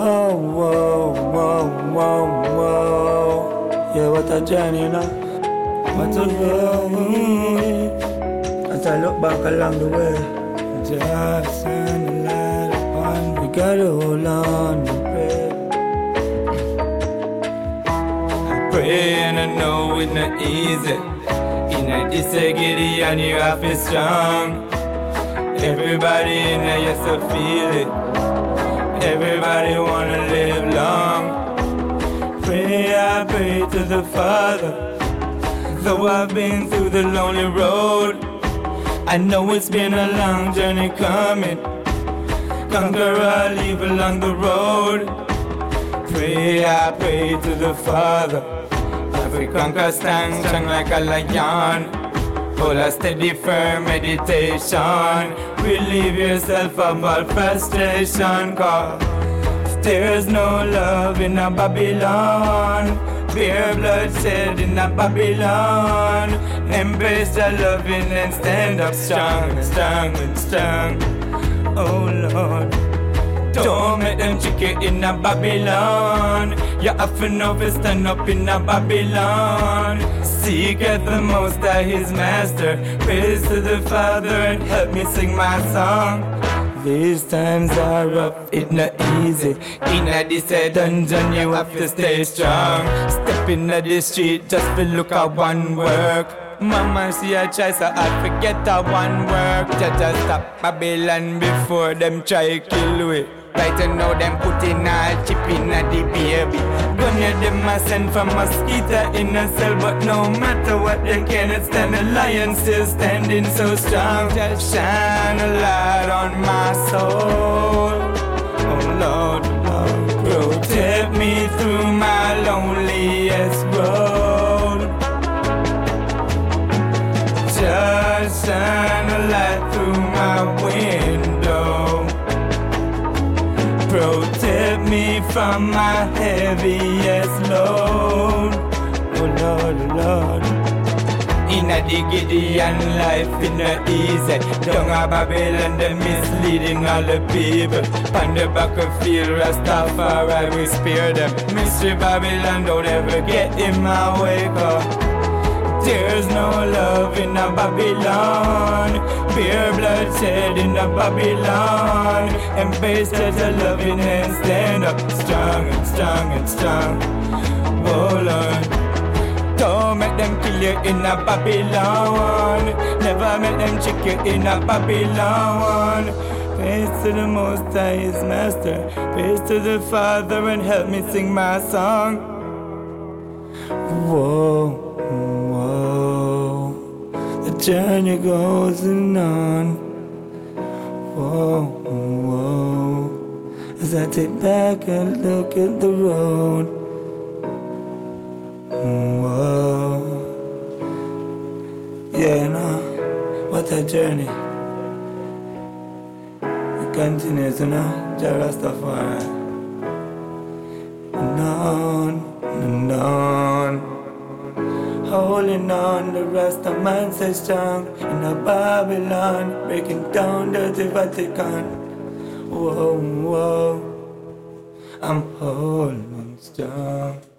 Whoa, whoa, whoa, whoa, whoa. Yeah, what a journey, you know. What a journey. As I look back along the way, just a lot light upon we gotta hold on and pray. I pray and I know it's not easy. In a disagreement, and you have to strong. Everybody in there, you still feel it. Everybody wanna live long. Pray, I pray to the Father. Though I've been through the lonely road, I know it's been a long journey coming. Conquer I leave along the road. Pray, I pray to the Father. Every conquer stand strong like a lion. Hold a steady, firm meditation. Relieve yourself of all frustration. Cause there's no love in a Babylon. Beer bloodshed in a Babylon. Embrace the loving and stand up strong strong strong. Oh Lord. Don't make them you in a Babylon. You have to know stand up in a Babylon. Seek at the most of his master. Praise to the Father and help me sing my song. These times are rough, it's not easy. In a this dungeon, you have to stay strong. Step in the street just to look at one work. Mama see a try so I forget a one work. Just stop Babylon before them try kill we. Right now them putting in a chip in a the baby. You them a send for mosquito in a cell, but no matter what they cannot stand, the lion still standing so strong. Just shine a light on my soul. From my heaviest load. Oh Lord, oh Lord. In a the Gideon life, in a easy. Down a Babylon, they misleading all the people. On the battlefield, Rastafari, we spear them. Mystery Babylon, don't ever get in my way, cause there's no love in a Babylon. Beer bloodshed in a Babylon. Embrace the loving and stand up strong and strong and strong. Oh Lord. Don't make them kill you in a Babylon. Never make them trick you in a Babylon. Praise to the Most High, His Master. Praise to the Father and help me sing my song. Whoa. Journey goes on. Whoa, whoa. As I take back and look at the road. Whoa. Yeah, no. What a journey. It continues, you know. Jah Rastafari. And on and on. Holding on, the rest of man stay strong in a Babylon, breaking down dirty Vatican. Whoa, whoa, I'm holding strong.